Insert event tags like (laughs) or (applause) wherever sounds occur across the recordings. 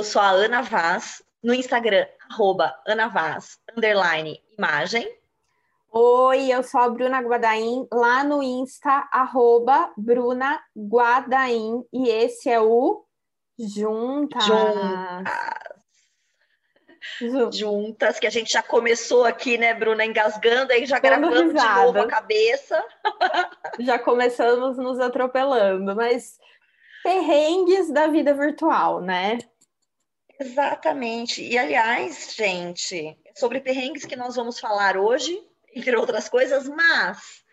Eu sou a Ana Vaz, no Instagram, arroba Ana Vaz, underline imagem. Oi, eu sou a Bruna Guadaim, lá no Insta, arroba Bruna Guadaim, e esse é o Juntas. Juntas. Juntas, que a gente já começou aqui, né, Bruna, engasgando, aí já Dando gravando risada. de novo a cabeça. (laughs) Já começamos nos atropelando, mas perrengues da vida virtual, né? Exatamente. E aliás, gente, sobre perrengues que nós vamos falar hoje, entre outras coisas, mas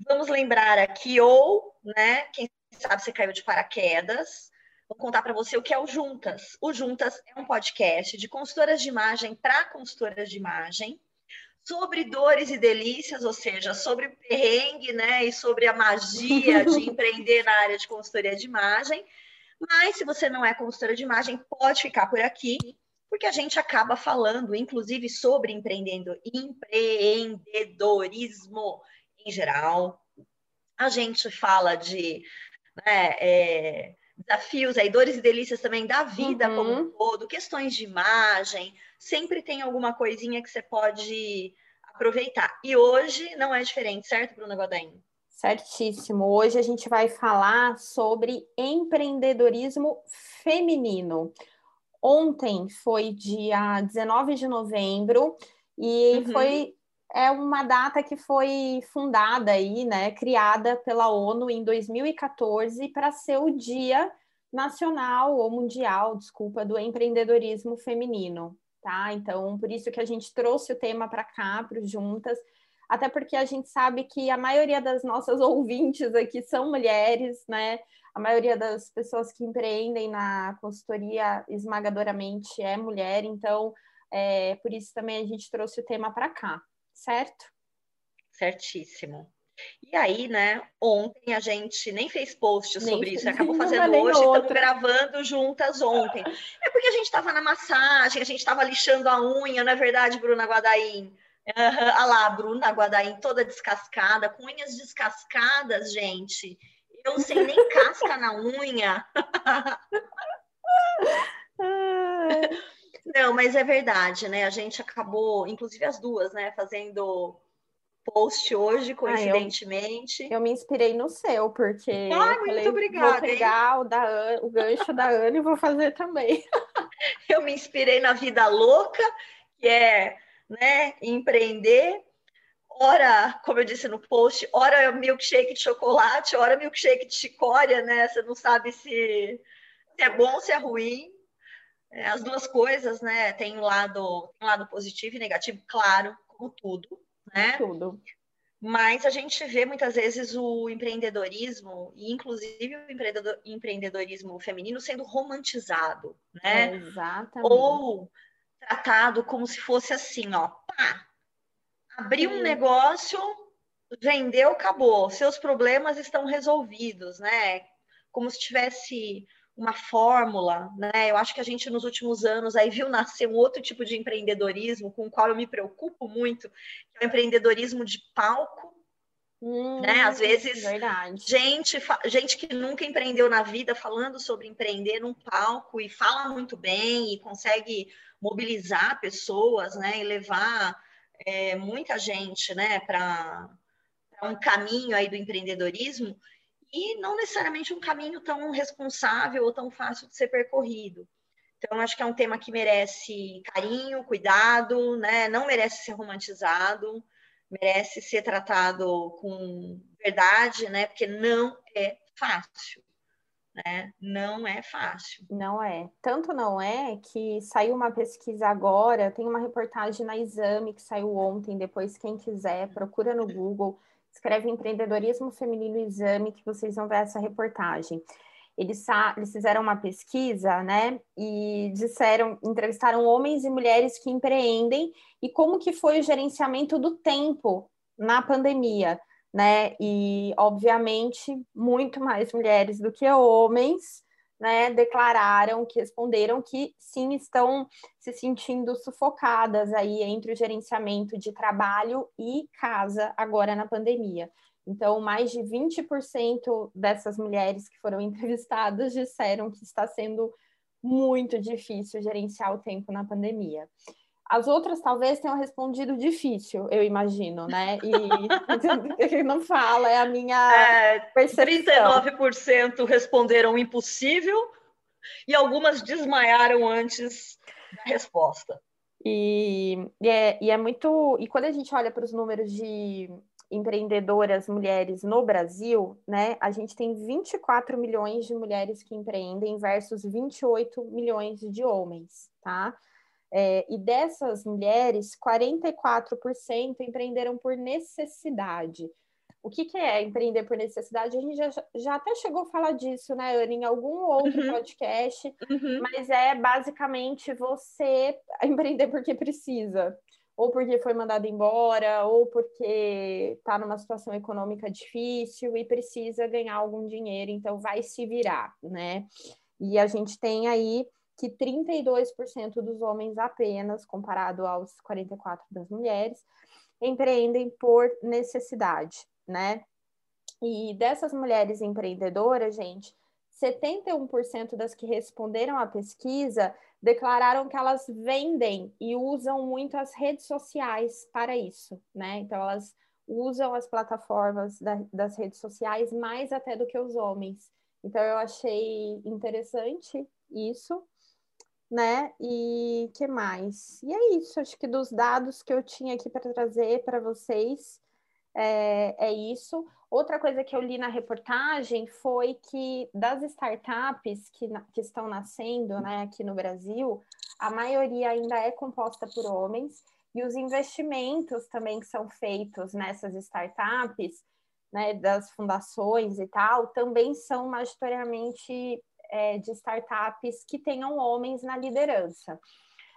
vamos lembrar aqui, ou, né, quem sabe você caiu de paraquedas, vou contar para você o que é o Juntas. O Juntas é um podcast de consultoras de imagem para consultoras de imagem, sobre dores e delícias, ou seja, sobre perrengue, né, e sobre a magia de (laughs) empreender na área de consultoria de imagem. Mas se você não é consultora de imagem, pode ficar por aqui, porque a gente acaba falando, inclusive, sobre empreendendo, empreendedorismo em geral. A gente fala de né, é, desafios, aí, dores e delícias também da vida uhum. como um todo, questões de imagem, sempre tem alguma coisinha que você pode aproveitar. E hoje não é diferente, certo, Bruna Godain? Certíssimo. Hoje a gente vai falar sobre empreendedorismo feminino. Ontem foi dia 19 de novembro e uhum. foi é uma data que foi fundada aí, né, criada pela ONU em 2014 para ser o Dia Nacional ou Mundial, desculpa, do empreendedorismo feminino, tá? Então, por isso que a gente trouxe o tema para cá, para Juntas, até porque a gente sabe que a maioria das nossas (laughs) ouvintes aqui são mulheres, né? A maioria das pessoas que empreendem na consultoria esmagadoramente é mulher, então é, por isso também a gente trouxe o tema para cá, certo? Certíssimo. E aí, né, ontem a gente nem fez post sobre isso, acabou (laughs) fazendo hoje, estamos gravando juntas ontem. É porque a gente estava na massagem, a gente estava lixando a unha, não é verdade, Bruna Guadaim? Uhum, a lá, a Bruna Guadaim toda descascada, com unhas descascadas, gente. Eu sem nem (laughs) casca na unha. Não, mas é verdade, né? A gente acabou, inclusive as duas, né, fazendo post hoje, coincidentemente. Ah, eu, eu, me inspirei no seu, porque ah, muito falei, obrigada, vou pegar o, da, o gancho da Ana e vou fazer também. (laughs) eu me inspirei na vida louca, que é né, empreender. Ora, como eu disse no post, ora é milkshake de chocolate, ora milkshake de chicória, né? Você não sabe se, se é bom, se é ruim. É, as duas coisas, né? Tem um lado, tem um lado positivo e negativo, claro, como tudo, né? Tudo. Mas a gente vê muitas vezes o empreendedorismo, e inclusive o empreendedorismo feminino, sendo romantizado, né? É, exatamente. Ou tratado como se fosse assim, ó, pá, abriu um negócio, vendeu, acabou, seus problemas estão resolvidos, né? Como se tivesse uma fórmula, né? Eu acho que a gente nos últimos anos aí viu nascer um outro tipo de empreendedorismo com o qual eu me preocupo muito, que é o empreendedorismo de palco, hum, né? Às vezes, verdade. gente, gente que nunca empreendeu na vida falando sobre empreender num palco e fala muito bem e consegue mobilizar pessoas, né, e levar é, muita gente, né, para um caminho aí do empreendedorismo e não necessariamente um caminho tão responsável ou tão fácil de ser percorrido. Então, acho que é um tema que merece carinho, cuidado, né? Não merece ser romantizado, merece ser tratado com verdade, né? Porque não é fácil né? Não é fácil. Não é. Tanto não é que saiu uma pesquisa agora, tem uma reportagem na Exame que saiu ontem, depois quem quiser, procura no Google, escreve empreendedorismo feminino exame que vocês vão ver essa reportagem. Eles, eles fizeram uma pesquisa, né, e disseram, entrevistaram homens e mulheres que empreendem e como que foi o gerenciamento do tempo na pandemia né? E, obviamente, muito mais mulheres do que homens, né? Declararam que responderam que sim, estão se sentindo sufocadas aí entre o gerenciamento de trabalho e casa agora na pandemia. Então, mais de 20% dessas mulheres que foram (laughs) entrevistadas disseram que está sendo muito difícil gerenciar o tempo na pandemia. As outras talvez tenham respondido difícil, eu imagino, né? E (laughs) (laughs) não fala, é a minha é, percepção. 39% responderam impossível e algumas desmaiaram antes da resposta. E, e, é, e é muito. E quando a gente olha para os números de empreendedoras mulheres no Brasil, né, a gente tem 24 milhões de mulheres que empreendem versus 28 milhões de homens, tá? É, e dessas mulheres, 44% empreenderam por necessidade. O que, que, é empreender por necessidade? A gente já, já até chegou a falar disso, né, Ana, em algum outro uhum. podcast, uhum. mas é basicamente você (laughs) empreender porque precisa, ou porque foi mandado embora, ou porque está numa situação econômica difícil e precisa ganhar algum dinheiro, então vai se virar, né? E a gente tem aí que 32% dos homens apenas, comparado aos 44% das mulheres, empreendem por necessidade, né? E dessas mulheres empreendedoras, gente, 71% das que responderam à pesquisa declararam que elas vendem e usam muito as redes sociais para isso, né? Então, elas usam as plataformas da, das redes sociais mais até do que os homens. Então, eu achei interessante isso né? E que mais? E é isso, acho que dos dados que eu tinha aqui para trazer para vocês, é, é, isso. Outra coisa que eu li na reportagem foi que das startups que, que estão nascendo né, aqui no Brasil, a maioria ainda é composta por homens, e os investimentos também que são feitos nessas startups, né, das fundações e tal, também são majoritariamente é, de startups que tenham homens na liderança.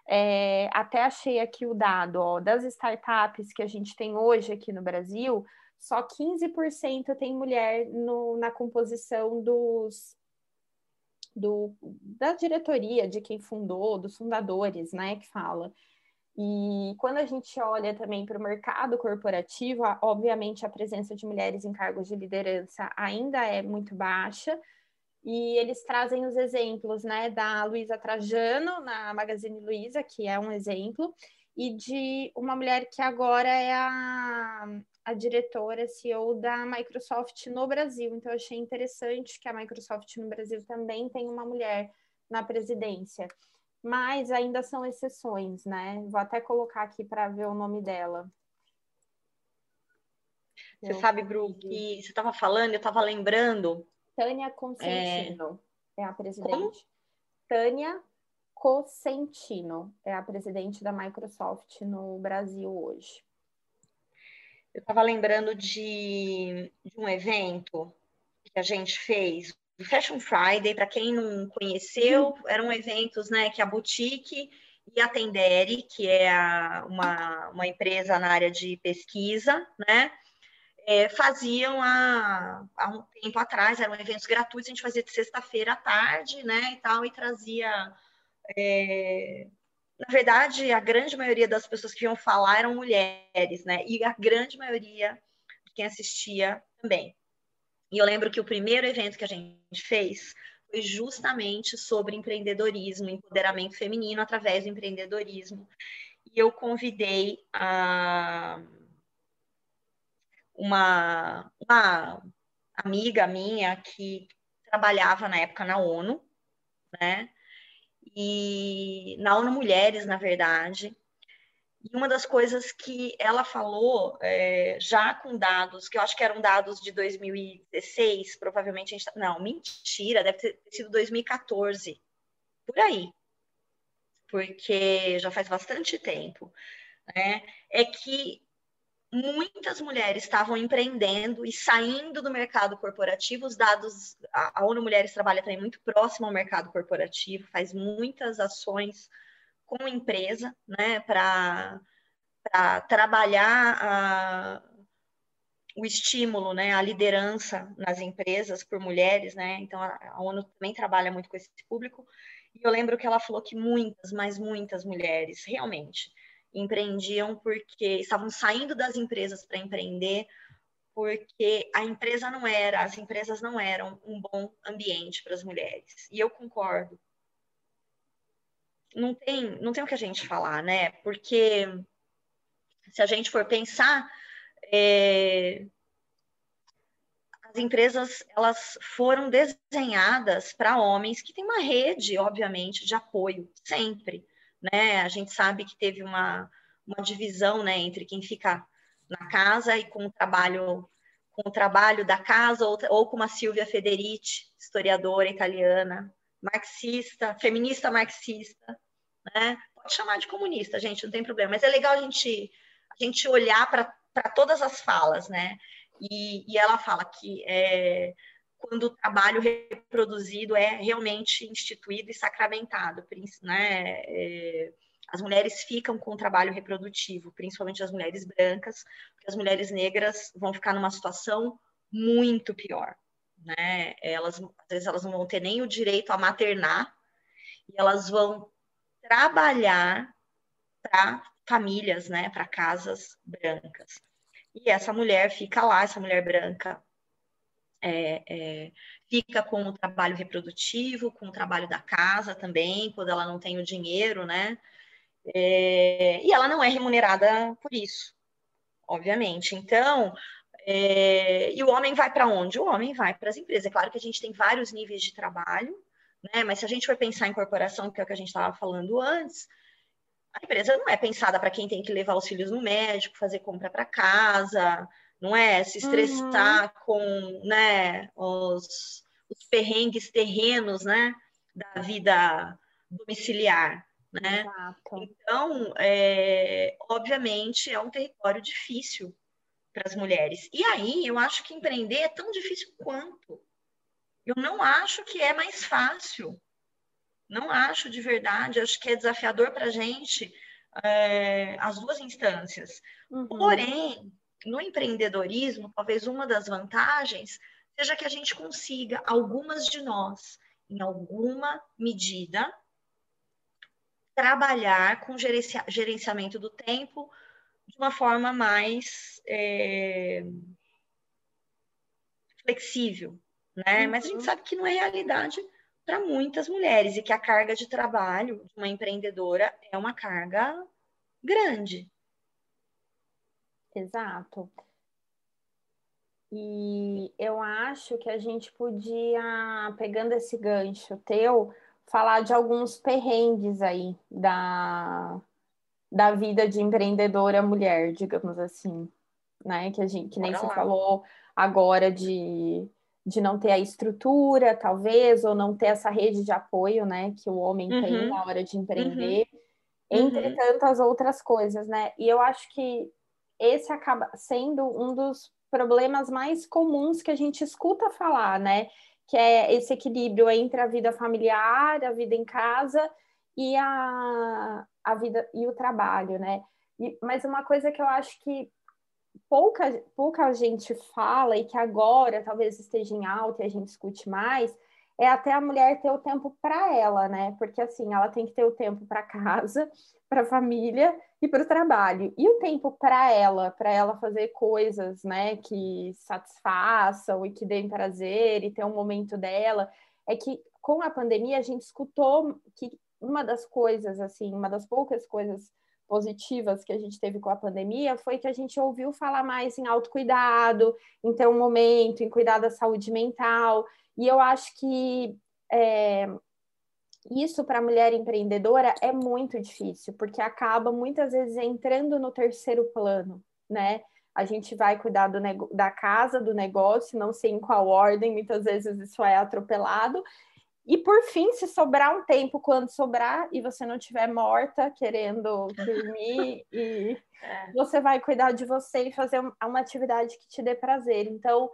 É, até achei aqui o dado ó, das startups que a gente tem hoje aqui no Brasil, só 15% tem mulher no, na composição dos, do, da diretoria, de quem fundou, dos fundadores, né, que fala. E quando a gente olha também para o mercado corporativo, obviamente a presença de mulheres em cargos de liderança ainda é muito baixa, e eles trazem os exemplos né, da Luísa Trajano, na Magazine Luiza, que é um exemplo, e de uma mulher que agora é a, a diretora CEO da Microsoft no Brasil. Então, eu achei interessante que a Microsoft no Brasil também tem uma mulher na presidência. Mas ainda são exceções, né? Vou até colocar aqui para ver o nome dela. Você eu sabe, Bru, que você estava falando, eu estava lembrando Tânia Consentino é, é a presidente. Como? Tânia Cosentino é a presidente da Microsoft no Brasil hoje. Eu estava lembrando de, de, um evento que a gente fez, o Fashion Friday, para quem não conheceu, uhum. eram eventos né, que a Boutique e a Tendere, que é a, uma, uma empresa na área de pesquisa, né? É, faziam há, há, um tempo atrás, eram eventos gratuitos, a gente fazia de sexta-feira à tarde, né, e tal, e trazia... É, na verdade, a grande maioria das pessoas que iam falar eram mulheres, né, e a grande maioria de quem assistia também. E eu lembro que o primeiro evento que a gente fez foi justamente sobre empreendedorismo, empoderamento feminino através do empreendedorismo. E eu convidei a uma, uma amiga minha que trabalhava na época na ONU, né? E na ONU Mulheres, na verdade. E uma das coisas que ela falou, é, já com dados, que eu acho que eram dados de 2016, provavelmente a gente. Tá, não, mentira, deve ter sido 2014, por aí. Porque já faz bastante tempo. Né? É que muitas mulheres estavam empreendendo e saindo do mercado corporativo. Os dados, a, ONU Mulheres trabalha também muito próximo ao mercado corporativo, faz muitas ações com empresa, né, para trabalhar a, o estímulo, né, a liderança nas empresas por mulheres, né, então a, a ONU também trabalha muito com esse público. E eu lembro que ela falou que muitas, mas muitas mulheres, realmente, empreendiam porque estavam saindo das empresas para empreender, porque a empresa não era, as empresas não eram um bom ambiente para as mulheres. E eu concordo não tem, não tem o que a gente falar, né? Porque se a gente for pensar, é, as empresas elas foram desenhadas para homens que têm uma rede, obviamente, de apoio sempre, né? A gente sabe que teve uma, uma divisão, né, entre quem fica na casa e com o trabalho com o trabalho da casa ou, ou como a Silvia Federici, historiadora italiana, marxista, feminista marxista, né? Pode chamar de comunista, gente, não tem problema. Mas é legal a gente, a gente olhar para todas as falas, né? E, e ela fala que é, quando o trabalho reproduzido é realmente instituído e sacramentado, né? É, as mulheres ficam com o trabalho reprodutivo, principalmente as mulheres brancas, porque as mulheres negras vão ficar numa situação muito pior, né? Elas, às vezes, elas não vão ter nem o direito a maternar, e elas vão trabalhar para famílias, né, para casas brancas. E essa mulher fica lá, essa mulher branca é, é, fica com o trabalho reprodutivo, com o trabalho da casa também, quando ela não tem o dinheiro, né? É, e ela não é remunerada por isso, obviamente. Então, é, e o homem vai para onde? O homem vai para as empresas. É claro que a gente tem vários níveis de trabalho, né? Mas se a gente for pensar em corporação, que é o que a gente estava falando antes, a empresa não é pensada para quem tem que levar os filhos no médico, fazer compra para casa, não é se estressar uhum. com né, os, os perrengues terrenos né, da vida domiciliar. Né? Então, é, obviamente, é um território difícil para as mulheres. E aí, eu acho que empreender é tão difícil quanto. Eu não acho que é mais fácil. Não acho de verdade. Acho que é desafiador para a gente é, as duas instâncias. Uhum. Porém, no empreendedorismo, talvez uma das vantagens seja que a gente consiga, algumas de nós, em alguma medida, trabalhar com gerenciamento do tempo de uma forma mais é, flexível, né? Uhum. Mas a gente uhum. sabe que não é realidade para muitas mulheres e que a carga de trabalho de uma empreendedora é uma carga grande. Exato. E eu acho que a gente podia, pegando esse gancho teu, falar de alguns perrengues aí da, da vida de empreendedora mulher, digamos assim, né? Que a gente, que nem Bora você lá. falou agora de, de não ter a estrutura, talvez, ou não ter essa rede de apoio, né? Que o homem uhum. tem na hora de empreender, uhum. entre uhum. tantas outras coisas, né? E eu acho que esse acaba sendo um dos problemas mais comuns que a gente escuta falar, né? que é esse equilíbrio entre a vida familiar, a vida em casa e a, a vida e o trabalho, né? E, mas uma coisa que eu acho que pouca, pouca gente fala e que agora talvez esteja em alta e a gente escute mais, é até a mulher ter o tempo para ela, né? Porque assim, ela tem que ter o tempo para casa, (laughs) para a família e para o trabalho. E o tempo para ela, para ela fazer coisas, né, que satisfaçam e que deem prazer e ter um momento dela, é que com a pandemia a gente escutou que uma das coisas, assim, uma das poucas coisas positivas que a gente teve com a pandemia foi que a gente ouviu falar mais em autocuidado, em ter um momento, em cuidar da saúde mental. E eu acho que é, isso para a mulher empreendedora é muito difícil, porque acaba muitas vezes entrando no terceiro plano, né? A gente vai cuidar do da casa, do negócio, não sei em qual ordem, muitas vezes isso é atropelado. E por fim, se sobrar um tempo, quando sobrar, e você não estiver morta, querendo dormir, (laughs) e é. você vai cuidar de você e fazer uma atividade que te dê prazer. Então,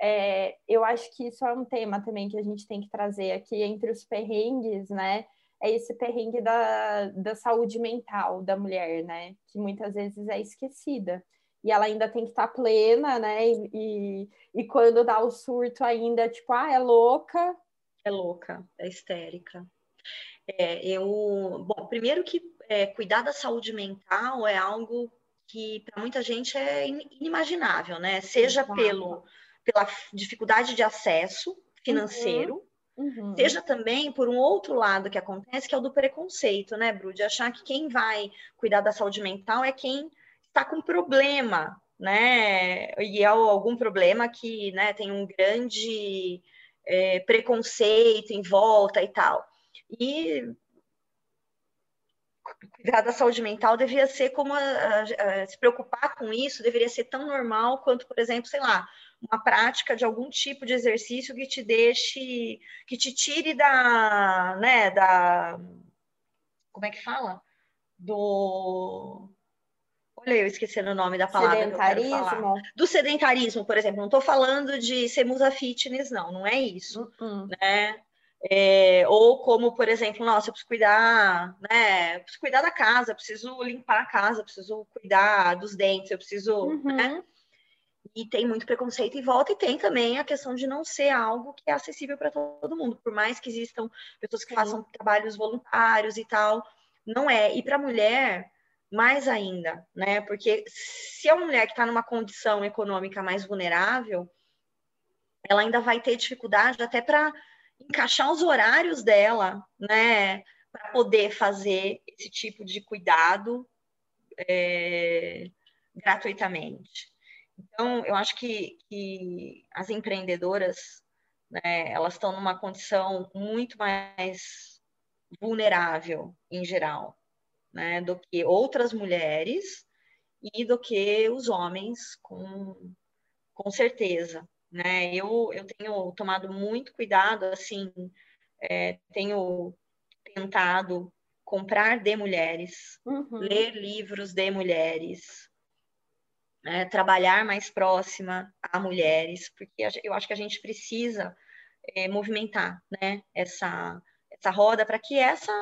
é, eu acho que isso é um tema também que a gente tem que trazer aqui entre os perrengues, né? É esse perrengue da, da saúde mental da mulher, né? Que muitas vezes é esquecida. E ela ainda tem que estar plena, né? E, e, e quando dá o surto ainda, tipo, ah, é louca. É louca, é histérica. É, eu, bom, primeiro que é, cuidar da saúde mental é algo que para muita gente é inimaginável, né? Seja pelo pela dificuldade de acesso financeiro, uhum. Uhum. Seja também por um outro lado que acontece, que é o do preconceito, né, Bru? De achar que quem vai cuidar da saúde mental é quem está com problema, né? E é algum problema que né, tem um grande é, preconceito em volta e tal. E cuidar da saúde mental devia ser como a, a, a, se preocupar com isso deveria ser tão normal quanto, por exemplo, sei lá, uma prática de algum tipo de exercício que te deixe, que te tire da, né, da, como é que fala? Do, olha eu esquecendo o nome da palavra sedentarismo. Do sedentarismo, por exemplo, não estou falando de ser musa fitness, não, não é isso, uh -uh. né? É, ou como, por exemplo, nossa, eu preciso cuidar, né? Eu preciso cuidar da casa, preciso limpar a casa, preciso cuidar dos dentes, eu preciso, uhum. né? E tem muito preconceito em volta, e tem também a questão de não ser algo que é acessível para todo mundo, por mais que existam pessoas que façam trabalhos voluntários e tal, não é. E para a mulher, mais ainda, né? Porque se é uma mulher que está numa condição econômica mais vulnerável, ela ainda vai ter dificuldade até para encaixar os horários dela, né, para poder fazer esse tipo de cuidado é, gratuitamente. Então, eu acho que, que as empreendedoras, né, elas estão numa condição muito mais vulnerável em geral, né, do que outras mulheres e do que os homens, com, com certeza né? Eu, eu tenho tomado muito cuidado, assim, é, tenho tentado comprar de mulheres, uhum. ler livros de mulheres, é, trabalhar mais próxima a mulheres, porque eu acho que a gente precisa é, movimentar, né? Essa, essa roda para que essa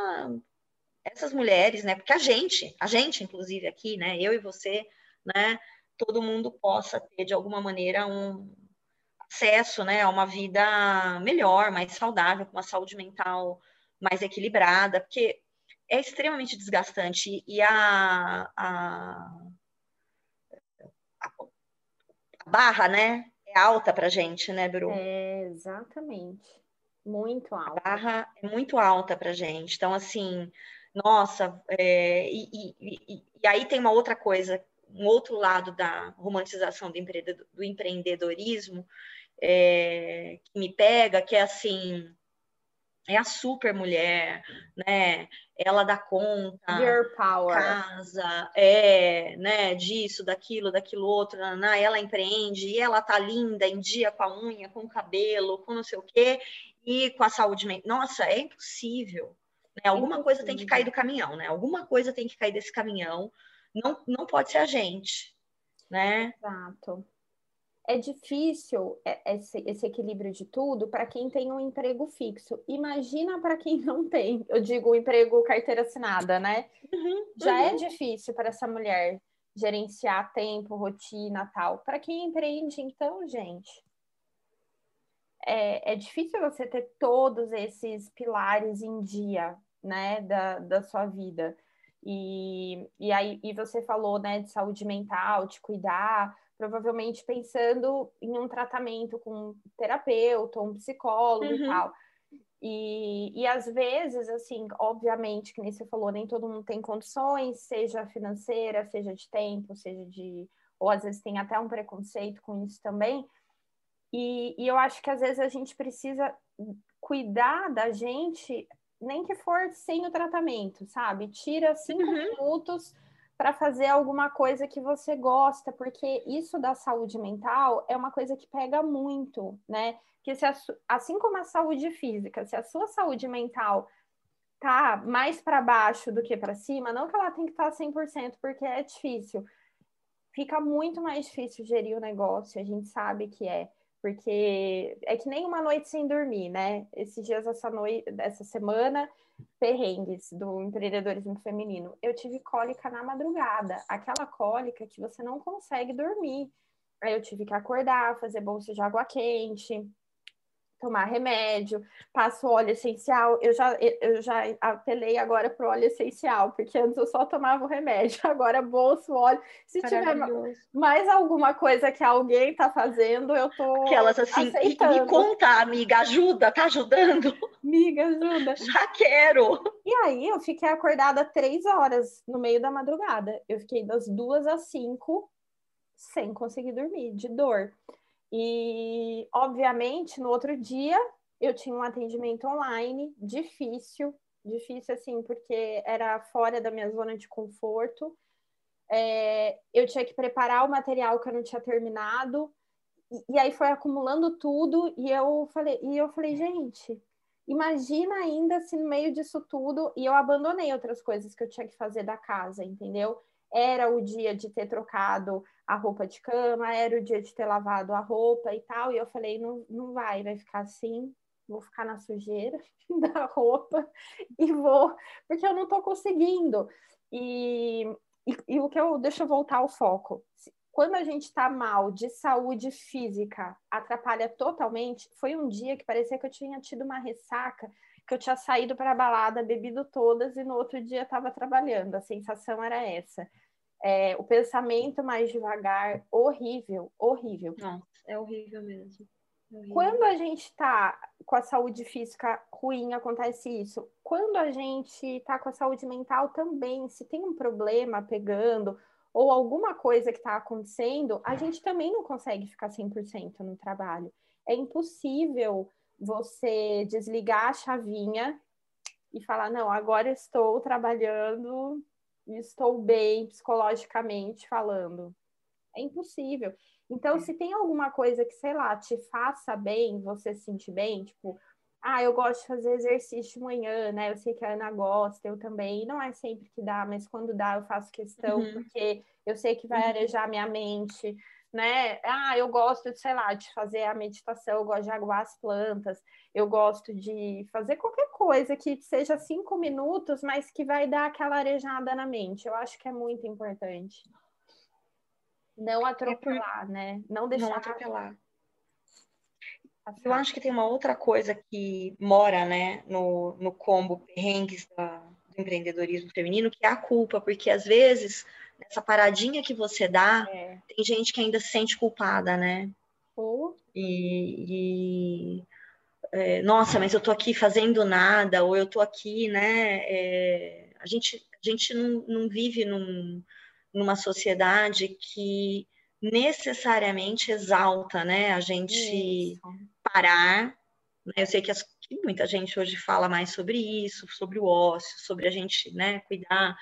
essas mulheres, né? Porque a gente, a gente, inclusive aqui, né? Eu e você, né? Todo mundo possa ter de alguma maneira um, acesso né, a uma vida melhor, mais saudável, com uma saúde mental mais equilibrada, porque é extremamente desgastante e a, a, a barra, né, é alta para gente, né, Bru? É, exatamente. Muito alta. A barra é muito alta para gente. Então, assim, nossa, é, e, e, e, e, aí tem uma outra coisa, um outro lado da romantização do, do empreendedorismo, é, que me pega, que é assim, é a super mulher, né? Ela dá conta, Your power. casa, é, né? Disso, daquilo, daquilo outro, né? ela empreende e ela tá linda em dia com a unha, com o cabelo, com não sei o quê, e com a saúde mental. Nossa, é impossível. Né? Alguma impossível. coisa tem que cair do caminhão, né? Alguma coisa tem que cair desse caminhão. Não, não pode ser a gente, né? Exato é difícil é, esse, esse equilíbrio de tudo para quem tem um emprego fixo. Imagina para quem não tem, eu digo o emprego carteira assinada, né? Uhum, Já é uhum. é difícil para essa mulher gerenciar tempo, rotina, tal. Para quem empreende, então, gente, é, é difícil você ter todos esses pilares em dia, né, da, da sua vida. E, e aí e você falou, né, de saúde mental, de cuidar provavelmente pensando em um tratamento com um terapeuta, um psicólogo uhum. e tal. E, e às vezes, assim, obviamente, que nem você falou, nem todo mundo tem condições, seja financeira, seja de tempo, seja de. Ou às vezes tem até um preconceito com isso também. E, e eu acho que às vezes a gente precisa cuidar da gente, nem que for sem o tratamento, sabe? Tira cinco uhum. minutos para fazer alguma coisa que você gosta, porque isso da saúde mental é uma coisa que pega muito, né? Que se a, assim como a saúde física, se a sua saúde mental tá mais para baixo do que para cima, não que ela tem que estar tá 100%, porque é difícil. Fica muito mais difícil gerir o negócio, a gente sabe que é, porque é que nem uma noite sem dormir, né? Esses dias essa noite, essa semana, perrengues do empreendedorismo feminino. Eu tive cólica na madrugada, aquela cólica que você não consegue dormir. Aí eu tive que acordar, fazer bolsa de água quente, tomar remédio, passo óleo essencial. Eu já, eu já apelei agora para o óleo essencial, porque antes eu só tomava o remédio, (laughs) agora bolso, óleo. Se tiver mais alguma coisa que alguém está fazendo, eu tô. Aquelas assim, aceitando. me conta, amiga, ajuda, tá ajudando? Amiga, ajuda. (laughs) Já quero. E aí eu fiquei acordada três horas no meio da madrugada. Eu fiquei das duas às cinco sem conseguir dormir, de dor. E, obviamente, no outro dia eu tinha um atendimento online difícil, difícil assim, porque era fora da minha zona de conforto. É, eu tinha que preparar o material que eu não tinha terminado, e, e, aí foi acumulando tudo, e eu falei, e eu falei, gente, imagina ainda se no meio disso tudo, e eu abandonei outras coisas que eu tinha que fazer da casa, entendeu? Era o dia de ter trocado a roupa de cama, era o dia de ter lavado a roupa e tal. E eu falei, não, não vai, vai ficar assim, vou ficar na sujeira (laughs) da roupa e vou, porque eu não tô conseguindo. E, e, e o que eu deixa eu voltar ao foco. Quando a gente está mal de saúde física, atrapalha totalmente. Foi um dia que parecia que eu tinha tido uma ressaca, que eu tinha saído para a balada, bebido todas e no outro dia estava trabalhando. A sensação era essa é, o pensamento mais devagar, horrível, horrível. Nossa, é horrível mesmo. É horrível. Quando a gente está com a saúde física ruim, acontece isso. Quando a gente está com a saúde mental também, se tem um problema pegando ou alguma coisa que está acontecendo, a gente também não consegue ficar 100% no trabalho. É impossível você desligar a chavinha e falar: não, agora estou trabalhando estou bem psicologicamente falando. É impossível. Então, se tem alguma coisa que, sei lá, te faça bem, você se sentir bem, tipo, ah, eu gosto de fazer exercício de manhã, né? Eu sei que a Ana gosta, eu também. Não é sempre que dá, mas quando dá, eu faço questão, uhum. porque eu sei que vai uhum. arejar minha mente né? Ah, eu gosto de, sei lá, de fazer a meditação, eu gosto de aguar as plantas, eu gosto de fazer qualquer coisa que seja cinco minutos, mas que vai dar aquela arejada na mente. Eu acho que é muito importante. Não atropelar, é por... né? Não deixar. Não atropelar. Eu acho que tem uma outra coisa que mora, né, no, no combo perrengues da, do empreendedorismo feminino, que é a culpa, porque às vezes essa paradinha que você dá, é. tem gente que ainda se sente culpada, né? Oh. E, e é, nossa, mas eu tô aqui fazendo nada, ou eu tô aqui, né? É, a gente, a gente não, não vive num, numa sociedade que necessariamente exalta, né? A gente Isso. parar. Né? Eu sei que, as, que muita gente hoje fala mais sobre isso, sobre o ócio, sobre a gente, né, cuidar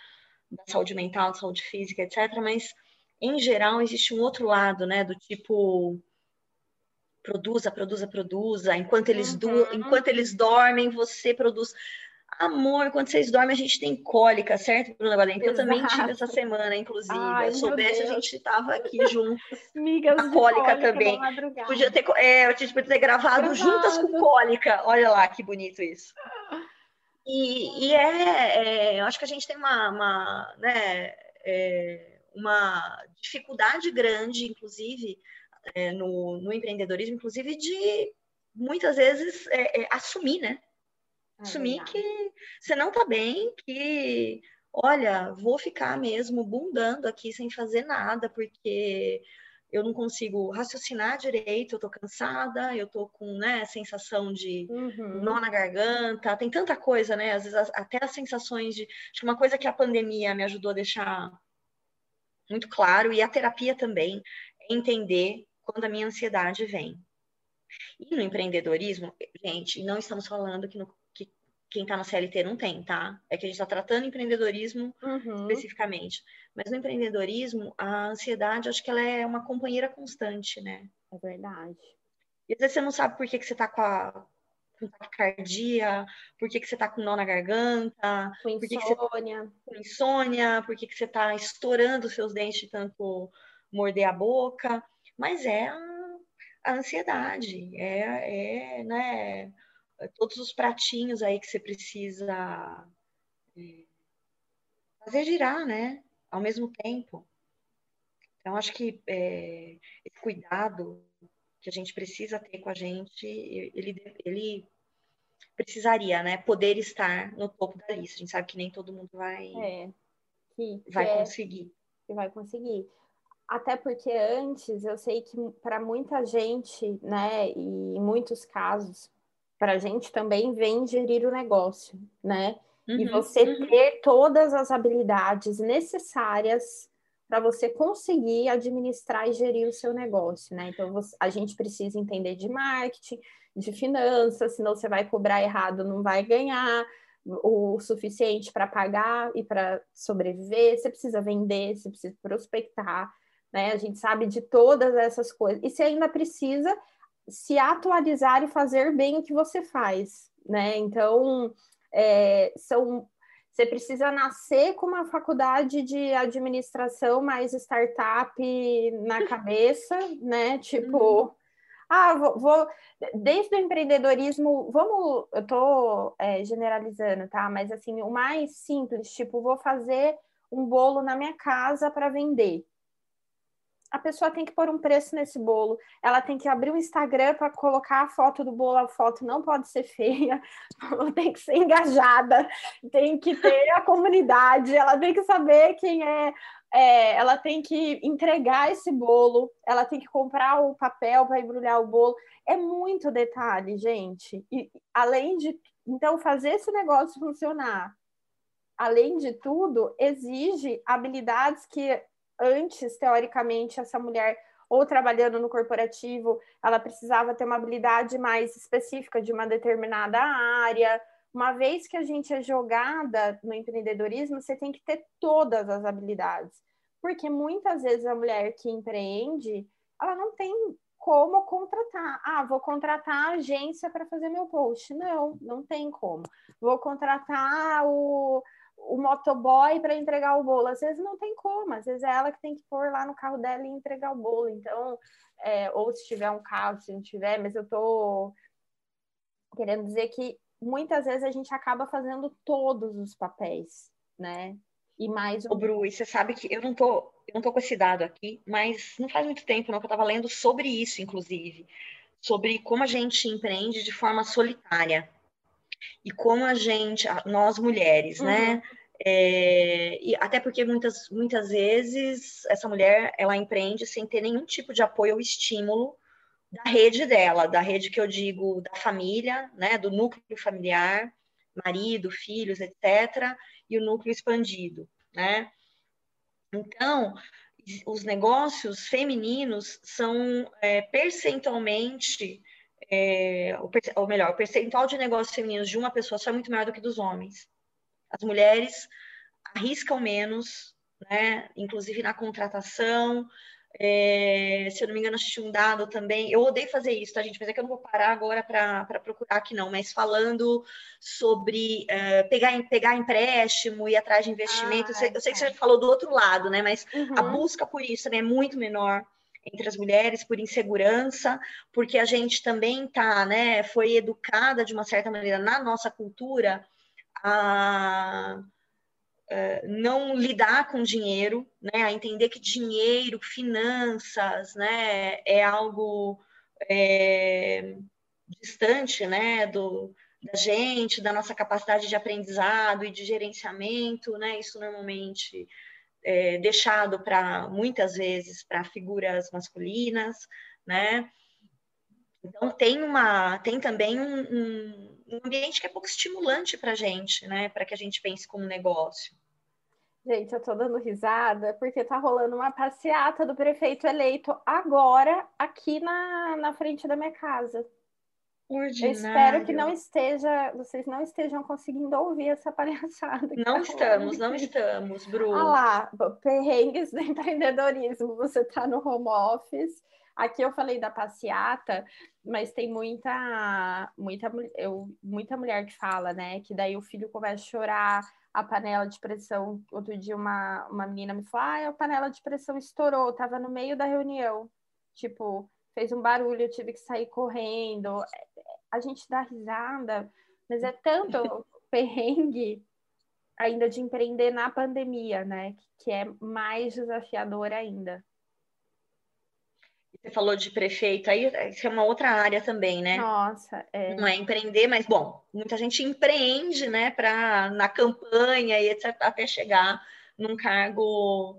da saúde mental, da saúde física, etc. Mas, em geral, existe um outro lado, né? Do tipo produza, produza, produza. Enquanto eles, uhum. do, enquanto eles dormem, você produz. Amor, quando vocês dormem, a gente tem cólica, certo, Bruna Valente? Eu também tive essa semana, inclusive. Ai, Se soubesse, a gente estava aqui juntos. (laughs) Migas a cólica, também. Podia ter, é, gente podia ter gravado Gravado. juntas com cólica. Olha lá que bonito isso. E, e é, é, eu acho que a gente tem uma, uma, né, é, uma dificuldade grande, inclusive, é, no, no, empreendedorismo, inclusive, de muitas vezes é, é, assumir, né? assumir que você não está bem, que olha, vou ficar mesmo bundando aqui sem fazer nada, porque eu não consigo raciocinar direito, eu tô cansada, eu tô com, né, sensação de uhum. nó na garganta, tem tanta coisa, né, às vezes até as sensações de, acho que uma coisa que a pandemia me ajudou a deixar muito claro, e a terapia também, é entender quando a minha ansiedade vem. E no empreendedorismo, gente, não estamos falando que no quem está no CLT não tem, tá? É que a gente está tratando empreendedorismo uhum. especificamente. Mas no empreendedorismo, a ansiedade, acho que ela é uma companheira constante, né? É verdade. E às vezes você não sabe por que, que você está com a com taquicardia, por que, que você está com nó na garganta, com insônia, por que que com insônia, por que, que você está estourando os seus dentes de tanto morder a boca. Mas é a, a ansiedade, é, é né, todos os pratinhos aí que você precisa é, fazer girar, né? Ao mesmo tempo. Então, acho que é, esse cuidado que a gente precisa ter com a gente, ele, ele precisaria, né, poder estar no topo da lista. A gente sabe que nem todo mundo vai, é, que, vai é, conseguir. Que vai conseguir. Até porque antes eu sei que para muita gente, né, e em muitos casos, para a gente também vem gerir o negócio, né? Uhum, e você uhum. ter todas as habilidades necessárias para você conseguir administrar e gerir o seu negócio, né? Então você, a gente precisa entender de marketing, de finanças, senão você vai cobrar errado, não vai ganhar o suficiente para pagar e para sobreviver. Você precisa vender, você precisa prospectar, né? A gente sabe de todas essas coisas. E você ainda precisa se atualizar e fazer bem o que você faz, né? Então, é, são você precisa nascer com uma faculdade de administração mais startup na (laughs) cabeça, né? Tipo, uhum. ah, vou, vou, desde o empreendedorismo, vamos, eu tô é, generalizando, tá? Mas assim, o mais simples, tipo, vou fazer um bolo na minha casa para vender a pessoa tem que pôr um preço nesse bolo, ela tem que abrir o Instagram para colocar a foto do bolo, a foto não pode ser feia, (laughs) tem que ser engajada, tem que ter a comunidade, ela tem que saber quem é, é, ela tem que entregar esse bolo, ela tem que comprar o papel para embrulhar o bolo. É muito detalhe, gente. E além de então fazer esse negócio funcionar, além de tudo, exige habilidades que antes, teoricamente, essa mulher ou trabalhando no corporativo, ela precisava ter uma habilidade mais específica de uma determinada área. Uma vez que a gente é jogada no empreendedorismo, você tem que ter todas as habilidades. Porque muitas vezes a mulher que empreende, ela não tem como contratar. Ah, vou contratar a agência para fazer meu post. Não, não tem como. Vou contratar o, o motoboy para entregar o bolo. Às vezes não tem como, às vezes é ela que tem que pôr lá no carro dela e entregar o bolo. Então, é, ou se tiver um carro, se não tiver, mas eu tô querendo dizer que muitas vezes a gente acaba fazendo todos os papéis, né? E mais um... Ô, Bru, e você sabe que eu não tô, eu não tô com esse dado aqui, mas não faz muito tempo não que eu estava lendo sobre isso, inclusive, sobre como a gente empreende de forma solitária e como a gente, nós mulheres, né, uhum. né? É, e até porque muitas, muitas vezes essa mulher ela empreende sem ter nenhum tipo de apoio ou estímulo da rede dela, da rede que eu digo da família, né, do núcleo familiar, marido, filhos, etc., e o núcleo expandido, né? Então, os negócios femininos são é, percentualmente é, ou melhor, o percentual de negócios femininos de uma pessoa só é muito maior do que dos homens. As mulheres arriscam menos, né? inclusive na contratação. É, se eu não me engano, assisti um dado também. Eu odeio fazer isso, tá, gente? Mas é que eu não vou parar agora para procurar aqui, não. Mas falando sobre uh, pegar, pegar empréstimo e atrás de investimento. Ah, eu sei que você já falou do outro lado, né? Mas uhum. a busca por isso também é muito menor entre as mulheres por insegurança, porque a gente também tá, né, foi educada de uma certa maneira na nossa cultura a uh, não lidar com dinheiro, né, a entender que dinheiro, finanças, né, é algo é, distante, né, do, da gente, da nossa capacidade de aprendizado e de gerenciamento, né, isso normalmente é, deixado para muitas vezes para figuras masculinas, né? Então tem uma, tem também um, um, ambiente que é pouco estimulante para a gente, né? Para que a gente pense como negócio. Gente, eu tô dando risada porque tá rolando uma passeata do prefeito eleito agora aqui na, na frente da minha casa. Ordinário. Eu espero que não esteja, vocês não estejam conseguindo ouvir essa palhaçada. Não tá estamos, não estamos, Bruno. Ah lá, perrengues do (laughs) empreendedorismo. Você está no home office. Aqui eu falei da passeata, mas tem muita, muita, eu, muita mulher que fala, né? Que daí o filho começa a chorar, a panela de pressão. Outro dia uma, uma menina me falou: ah, a panela de pressão estourou, eu tava no meio da reunião. Tipo, fez um barulho, eu tive que sair correndo a gente dá risada, mas é tanto (laughs) perrengue ainda de empreender na pandemia, né? Que é mais desafiador ainda. Você falou de prefeito, aí isso é uma outra área também, né? Nossa, é. Não é empreender, mas bom, muita gente empreende, né, para na campanha e etc, até chegar num cargo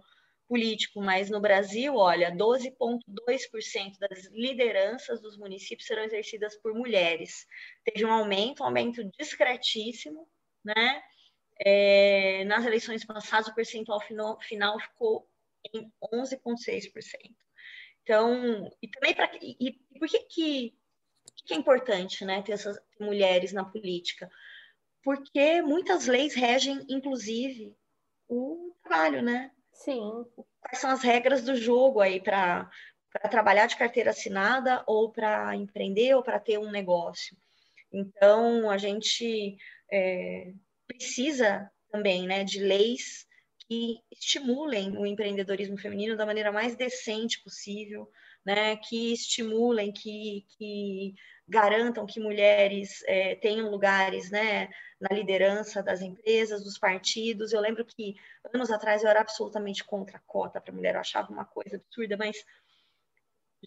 político, mas no Brasil, olha, 12,2% das lideranças dos municípios serão exercidas por mulheres. Teve um aumento, um aumento discretíssimo, né? É, nas eleições passadas, o percentual final, final ficou em 11,6%. Então, e também para. E, e, por que, que, que é importante né, ter essas mulheres na política? Porque muitas leis regem, inclusive, o trabalho, né? Sim. Quais são as regras do jogo aí para trabalhar de carteira assinada ou para empreender ou para ter um negócio? Então, a gente é, precisa também né, de leis que estimulem o empreendedorismo feminino da maneira mais decente possível, né, que estimulem, que, que garantam que mulheres é, tenham lugares né, na liderança das empresas, dos partidos. Eu lembro que anos atrás eu era absolutamente contra a cota para mulher, eu achava uma coisa absurda, mas,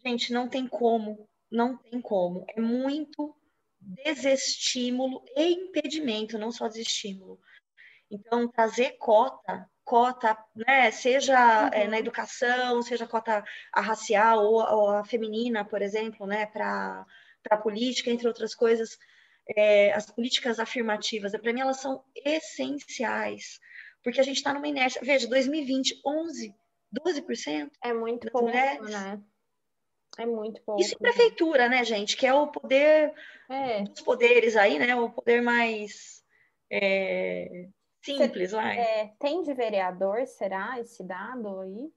gente, não tem como, não tem como. É muito desestímulo e impedimento, não só desestímulo. Então, trazer cota, cota, né, seja uhum. é, na educação, seja cota a racial ou, ou a feminina, por exemplo, né, para a política, entre outras coisas, é, as políticas afirmativas, para mim elas são essenciais, porque a gente está numa inércia. Veja, 2020, 11, 12%. É muito pouco, mulheres. né? É muito pouco. Isso em prefeitura, né, gente? Que é o poder é. dos poderes aí, né? O poder mais é, simples, Cê, vai. É, tem de vereador, será, esse dado aí?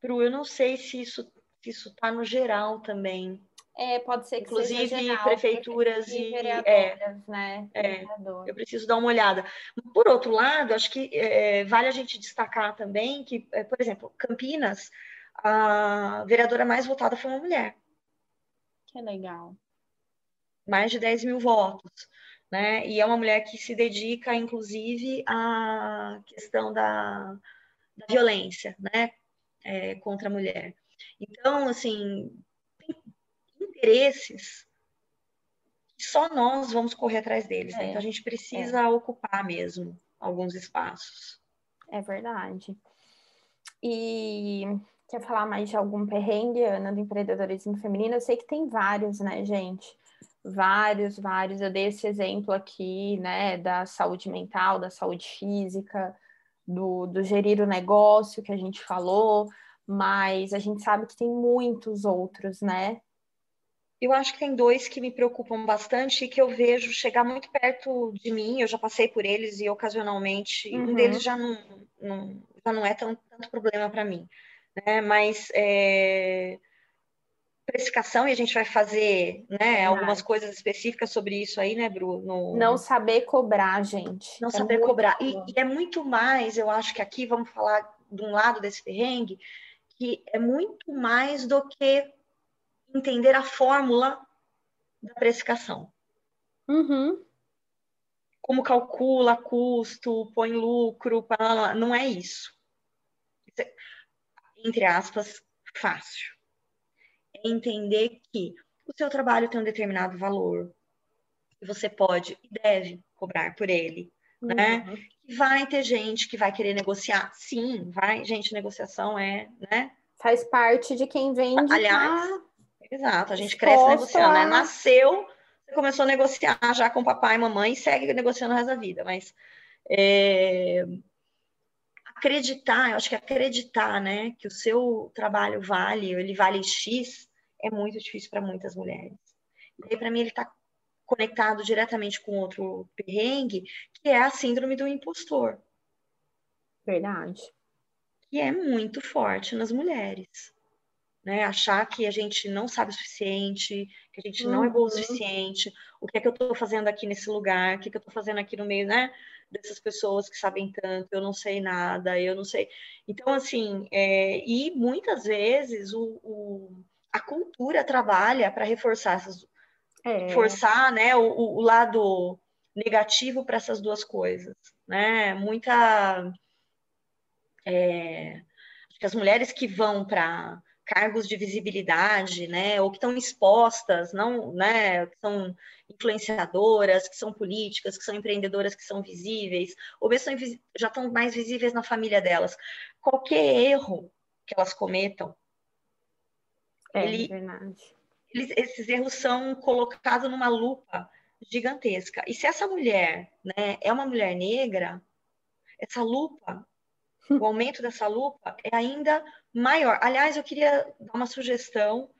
Pro, eu não sei se isso se isso está no geral também. É, pode ser que Inclusive, seja prefeituras e, é, né? É, eu preciso dar uma olhada. Por outro lado, acho que é, vale a gente destacar também que, é, por exemplo, Campinas, a vereadora mais votada foi uma mulher. Que legal. Mais de 10 mil votos. Né? E é uma mulher que se dedica, inclusive, à questão da, da violência né? É, contra a mulher. Então, assim, interesses que só nós vamos correr atrás deles. Né? É, então a gente precisa é. ocupar mesmo alguns espaços. É verdade. E quer falar mais de algum perrengue, Ana, do empreendedorismo feminino? Eu sei que tem vários, né, gente? Vários, vários. Eu dei esse exemplo aqui, né, da saúde mental, da saúde física, do, do gerir o negócio que a gente falou, mas a gente sabe que tem muitos outros, né? Eu acho que tem dois que me preocupam bastante e que eu vejo chegar muito perto de mim. Eu já passei por eles e ocasionalmente uhum. um deles já não, não, já não é tão, tanto problema para mim. Né? Mas é, precificação, e a gente vai fazer né, algumas coisas específicas sobre isso aí, né, Bruno? Não saber cobrar, gente. Não é saber cobrar. E, e, é muito mais, eu acho que aqui vamos falar de um lado desse perrengue, que é muito mais do que entender a fórmula da precificação. Uhum. Como calcula custo, põe lucro, não é isso. É, entre aspas, fácil. É entender que o seu trabalho tem um determinado valor, que você pode e deve cobrar por ele, né? uhum. né? Vai ter gente que vai querer negociar, sim, vai, gente, negociação é, né? Faz parte de quem vende. Aliás, tá Exato, a gente cresce negociando, né? Nasceu, você começou a negociar já com papai e mamãe e segue negociando o resto da vida, mas é, acreditar, eu acho que acreditar, né, que o seu trabalho vale, ele vale X, é muito difícil para muitas mulheres. E aí, para mim, ele está conectado diretamente com outro perrengue, que é a síndrome do impostor. Verdade. Que é muito forte nas mulheres né? Achar que a gente não sabe o suficiente, que a gente uhum. não é bom o uhum. suficiente, o que é que eu estou fazendo aqui nesse lugar, o que é que eu estou fazendo aqui no meio, né? Dessas pessoas que sabem tanto, eu não sei nada, eu não sei. Então, assim, é, e muitas vezes o, o a cultura trabalha para reforçar essas, é. forçar, né, o, o lado negativo para essas duas coisas, né? Muita, é, acho que as mulheres que vão para cargos de visibilidade, né, ou que estão expostas, não, né, que são influenciadoras, que são políticas, que são empreendedoras, que são visíveis, ou mesmo já estão mais visíveis na família delas. Qualquer erro que elas cometam, é ele, verdade. Eles, esses erros são colocados numa lupa gigantesca. E se essa mulher, né, é uma mulher negra, essa lupa, o aumento dessa lupa é ainda maior. Aliás, eu queria dar uma sugestão.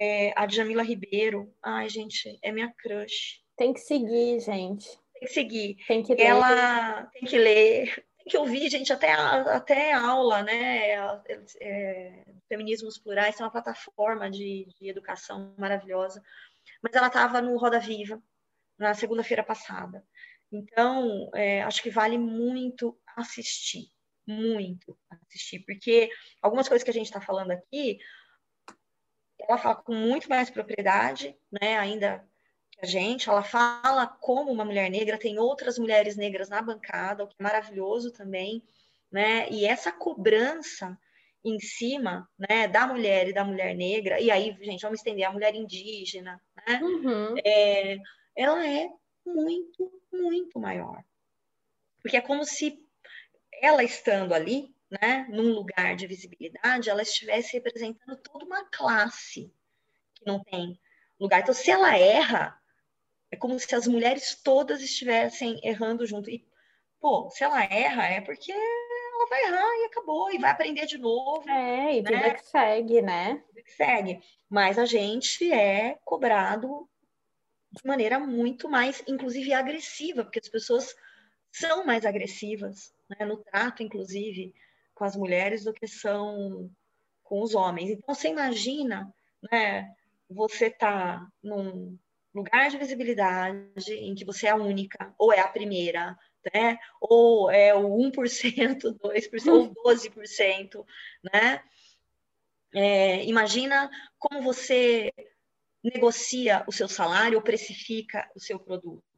É, a Jamila Ribeiro. Ai, gente, é minha crush. Tem que seguir, gente. Tem que seguir. Tem que ler. Ela tem que ler, tem que ouvir, gente, até, até aula, né? É, é, Feminismos Plurais é uma plataforma de, de educação maravilhosa. Mas ela estava no Roda Viva, na segunda-feira passada. Então, é, acho que vale muito assistir muito assistir, porque algumas coisas que a gente está falando aqui, ela fala com muito mais propriedade, né, ainda que a gente, ela fala como uma mulher negra, tem outras mulheres negras na bancada, o que é maravilhoso também, né, e essa cobrança em cima, né, da mulher e da mulher negra, e aí, gente, vamos estender a mulher indígena, né, uhum. é, ela é muito, muito maior. Porque é como se ela estando ali, né, num lugar de visibilidade, ela estivesse representando toda uma classe que não tem lugar. Então, se ela erra, é como se as mulheres todas estivessem errando junto. E, pô, se ela erra, é porque ela vai errar e acabou, e vai aprender de novo. É, e vida né? que segue, né? Vida que segue. Mas a gente é cobrado de maneira muito mais, inclusive, agressiva, porque as pessoas são mais agressivas, né, no trato, inclusive, com as mulheres do que são com os homens. Então, você imagina, né, você tá num lugar de visibilidade em que você é a única, ou é a primeira, né, ou é o 1%, 2%, (laughs) ou 12%, né? É, imagina como você negocia o seu salário ou precifica o seu produto.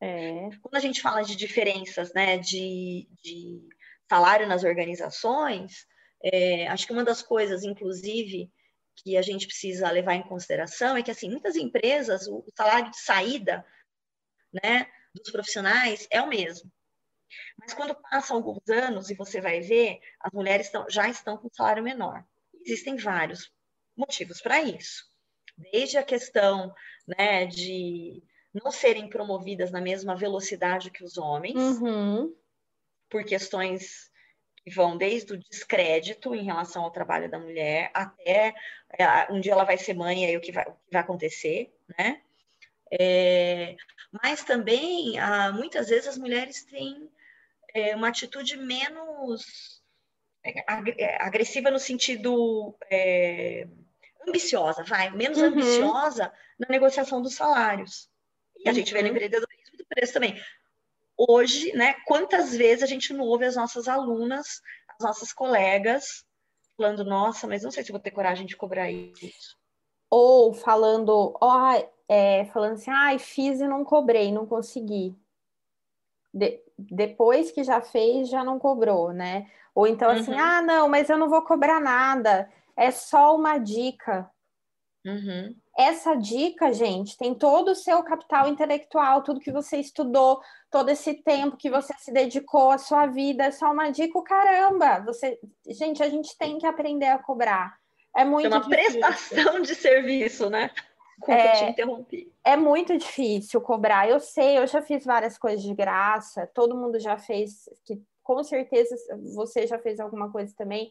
É. Quando a gente fala de diferenças né, de, de salário nas organizações, é, acho que uma das coisas, inclusive, que a gente precisa levar em consideração é que, assim, muitas empresas, o salário de saída né, dos profissionais é o mesmo. Mas quando passam alguns anos e você vai ver, as mulheres estão, já estão com salário menor. Existem vários motivos para isso. Desde a questão né, de não serem promovidas na mesma velocidade que os homens, uhum. por questões que vão desde o descrédito em relação ao trabalho da mulher até é, um dia ela vai ser mãe e aí o que vai, o que vai acontecer, né? É, mas também, ah, muitas vezes, as mulheres têm é, uma atitude menos é, é, agressiva no sentido é, ambiciosa, vai, menos uhum. ambiciosa na negociação dos salários. E a gente vê no uhum. empreendedorismo do preço também. Hoje, né, quantas vezes a gente não ouve as nossas alunas, as nossas colegas, falando, nossa, mas não sei se vou ter coragem de cobrar isso. Ou falando, ó, é, falando assim, ai, fiz e não cobrei, não consegui. De, depois que já fez, já não cobrou, né? Ou então assim, uhum. ah, não, mas eu não vou cobrar nada, é só uma dica. Uhum. Essa dica, gente, tem todo o seu capital intelectual, tudo que você estudou, todo esse tempo que você se dedicou à sua vida, é só uma dica, caramba. Você, gente, a gente tem que aprender a cobrar. É muito é uma difícil. prestação de serviço, né? é, te interrompi. É muito difícil cobrar. Eu sei, eu já fiz várias coisas de graça, todo mundo já fez, que com certeza você já fez alguma coisa também.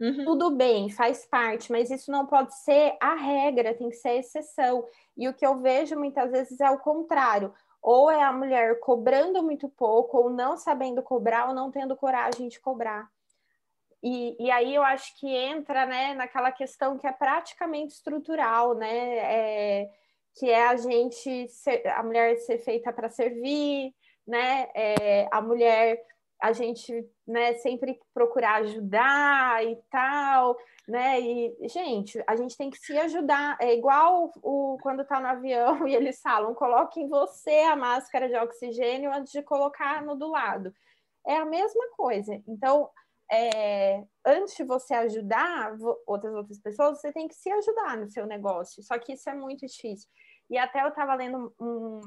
Uhum. Tudo bem, faz parte, mas isso não pode ser a regra, tem que ser a exceção. E o que eu vejo muitas vezes é o contrário. Ou é a mulher cobrando muito pouco, ou não sabendo cobrar, ou não tendo coragem de cobrar. E, e aí eu acho que entra né, naquela questão que é praticamente estrutural, né? É, que é a gente, ser, a mulher ser feita para servir, né? É, a mulher a gente né, sempre procurar ajudar e tal, né? E, gente, a gente tem que se ajudar. É igual o, quando tá no avião (laughs) e eles falam, coloque em você a máscara de oxigênio antes de colocar no do lado. É a mesma coisa. Então, é, antes de você ajudar outras outras pessoas, você tem que se ajudar no seu negócio. Só que isso é muito difícil. E até eu estava lendo um,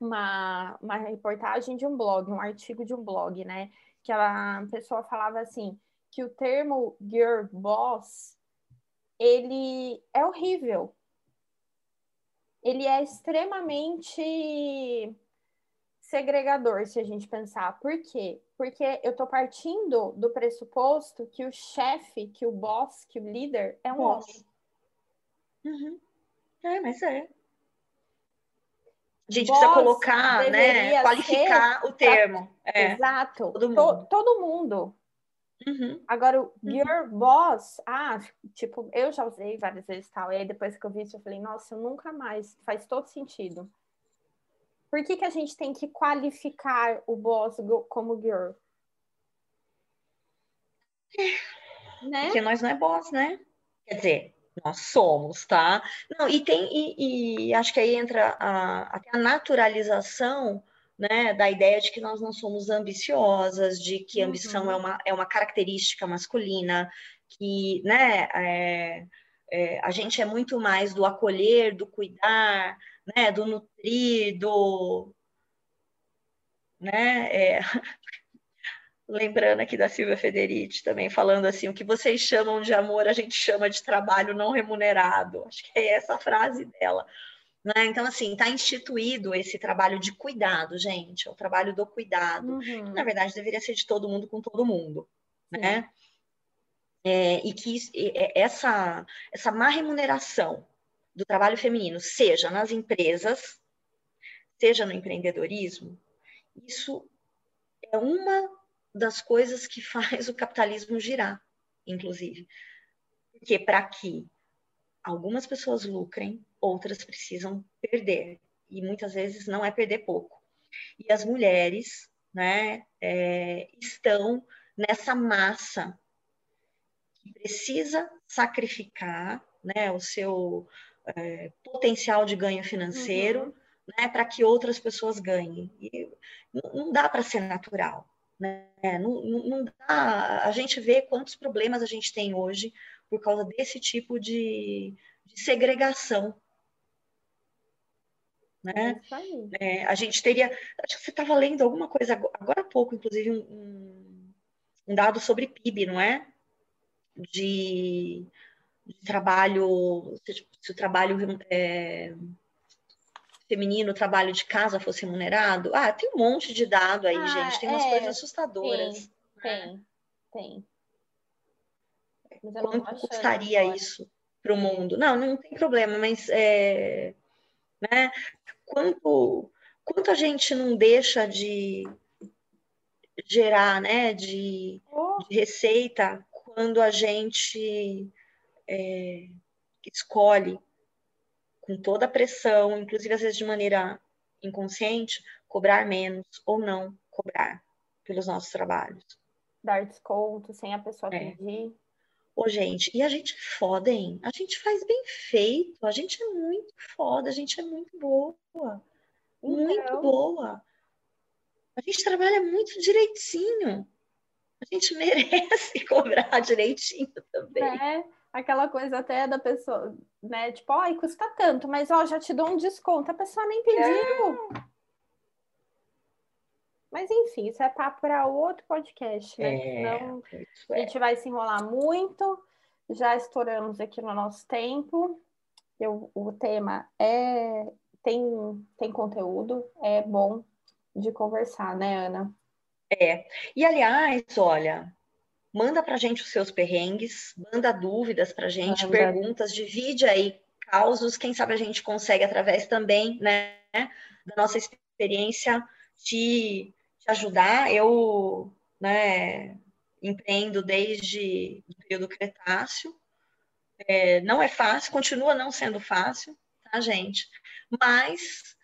uma, uma reportagem de um blog, um artigo de um blog, né? Que a pessoa falava assim, que o termo girl boss, ele é horrível. Ele é extremamente segregador, se a gente pensar. Por quê? Porque eu tô partindo do pressuposto que o chefe, que o boss, que o líder é um boss. homem. Uhum. É, mas é. A gente precisa colocar, né? Qualificar o termo. É. Exato. Todo mundo. To, todo mundo. Uhum. Agora, o uhum. your boss, ah, tipo, eu já usei várias vezes tal. E aí depois que eu vi isso, eu falei, nossa, eu nunca mais. Faz todo sentido. Por que, que a gente tem que qualificar o boss como girl? Né? Porque nós não é boss, né? Quer dizer, nós somos, tá? Não, e tem, e, e acho que aí entra a, a naturalização né, da ideia de que nós não somos ambiciosas, de que ambição uhum. é, uma, é uma característica masculina, que né, é, é, a gente é muito mais do acolher, do cuidar, né, do nutrir, do. Né, é, (laughs) lembrando aqui da Silvia Federici também, falando assim, o que vocês chamam de amor, a gente chama de trabalho não remunerado. Acho que é essa a frase dela. Né? Então, assim, está instituído esse trabalho de cuidado, gente, é o trabalho do cuidado. Uhum. Que, na verdade, deveria ser de todo mundo com todo mundo, né? É, e que essa, essa má remuneração do trabalho feminino, seja nas empresas, seja no empreendedorismo, isso é uma das coisas que faz o capitalismo girar, inclusive. Porque para que algumas pessoas lucrem, outras precisam perder. E muitas vezes não é perder pouco. E as mulheres né, é, estão nessa massa que precisa sacrificar né, o seu é, potencial de ganho financeiro uhum. né, para que outras pessoas ganhem. E não dá para ser natural. Né? Não, não dá, a gente vê quantos problemas a gente tem hoje por causa desse tipo de, de segregação. Né? É, a gente teria. Acho que você estava lendo alguma coisa agora há pouco, inclusive, um, um dado sobre PIB, não é? De, de trabalho, se, se, o trabalho é, feminino, o trabalho de casa fosse remunerado. Ah, tem um monte de dado aí, ah, gente, tem umas é, coisas assustadoras. Tem, né? tem, tem. Quanto custaria agora. isso para o mundo? Não, não tem problema, mas é, né? Quanto, quanto a gente não deixa de gerar, né, de, oh. de receita quando a gente é, escolhe com toda a pressão, inclusive às vezes de maneira inconsciente, cobrar menos ou não cobrar pelos nossos trabalhos. Dar desconto sem a pessoa é. pedir. Ô, gente, e a gente é foda, hein? A gente faz bem feito, a gente é muito foda, a gente é muito boa. Muito então... boa. A gente trabalha muito direitinho. A gente (laughs) merece cobrar direitinho também. É, aquela coisa até da pessoa, né? Tipo, ai, custa tanto, mas ó, já te dou um desconto. A pessoa nem pediu. É. Mas enfim, isso é papo para outro podcast, né? É, Senão a gente é. vai se enrolar muito. Já estouramos aqui no nosso tempo. Eu, o tema é tem, tem conteúdo, é bom de conversar, né, Ana? É. E aliás, olha, manda pra gente os seus perrengues, manda dúvidas pra gente, manda. perguntas, divide aí causos, quem sabe a gente consegue através também, né, da nossa experiência te ajudar. Eu, né, empreendo desde o período Cretáceo. É, não é fácil, continua não sendo fácil, tá, gente? Mas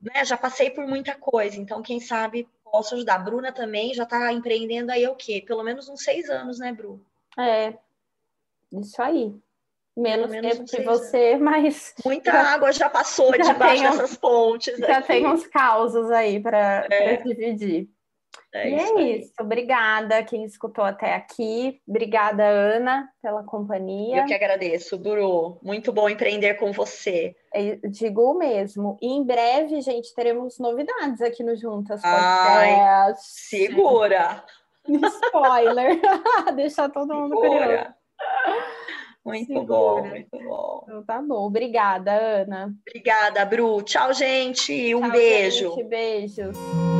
né, já passei por muita coisa, então quem sabe posso ajudar. A Bruna também já está empreendendo aí o quê? Pelo menos uns seis anos, né, Bru? É, isso aí. Menos, menos tempo que você, anos. mas. (laughs) Muita já, água já passou já debaixo dessas pontes. Já aqui. tem uns causos aí para é. dividir. É e isso é aí. isso. Obrigada quem escutou até aqui. Obrigada, Ana, pela companhia. Eu que agradeço, Duru. Muito bom empreender com você. Eu digo mesmo. E em breve, gente, teremos novidades aqui no Juntas Ai, Segura! (laughs) Spoiler! (laughs) Deixar todo mundo segura. curioso. Muito segura. bom, muito bom. Então, tá bom. Obrigada, Ana. Obrigada, Bru. Tchau, gente. Um Tchau, beijo. Gente. Beijos.